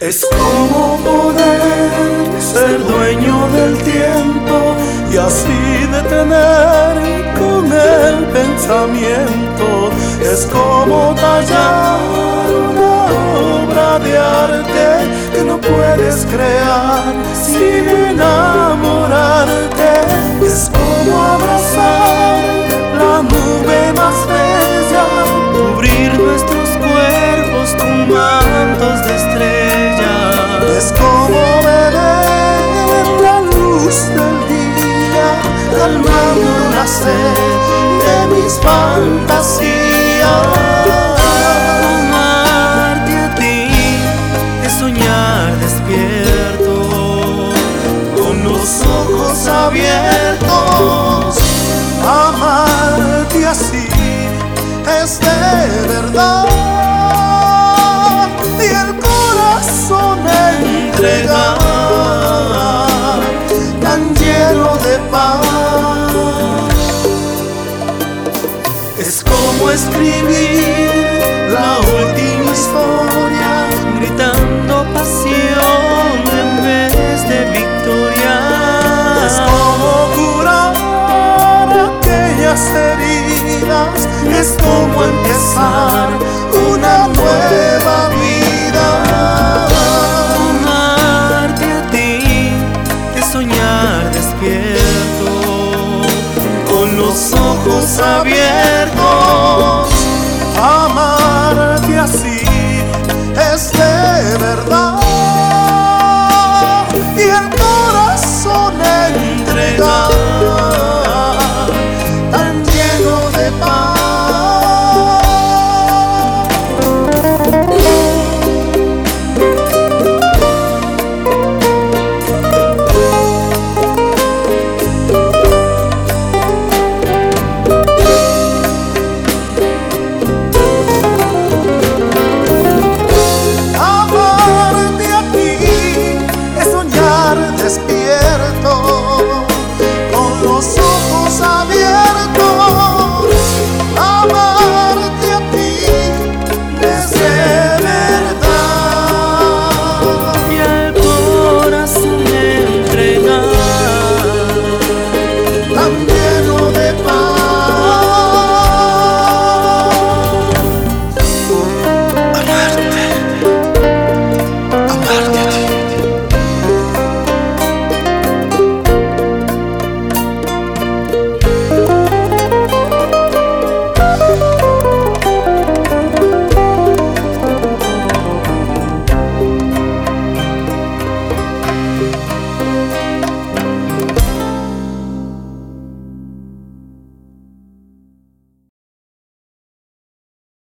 Es como poder ser dueño del tiempo y así detener con el pensamiento. Es como tallar una obra de arte que no puedes crear sin de mis fantasías. Amarte a ti es soñar despierto. con los ojos abiertos. Amarte así es de verdad y el corazón entregar Es como escribir la última historia Gritando pasión en vez de victoria. Es como curar aquellas heridas, es como empezar una nueva ojos abiertos. Amarte así es de verdad.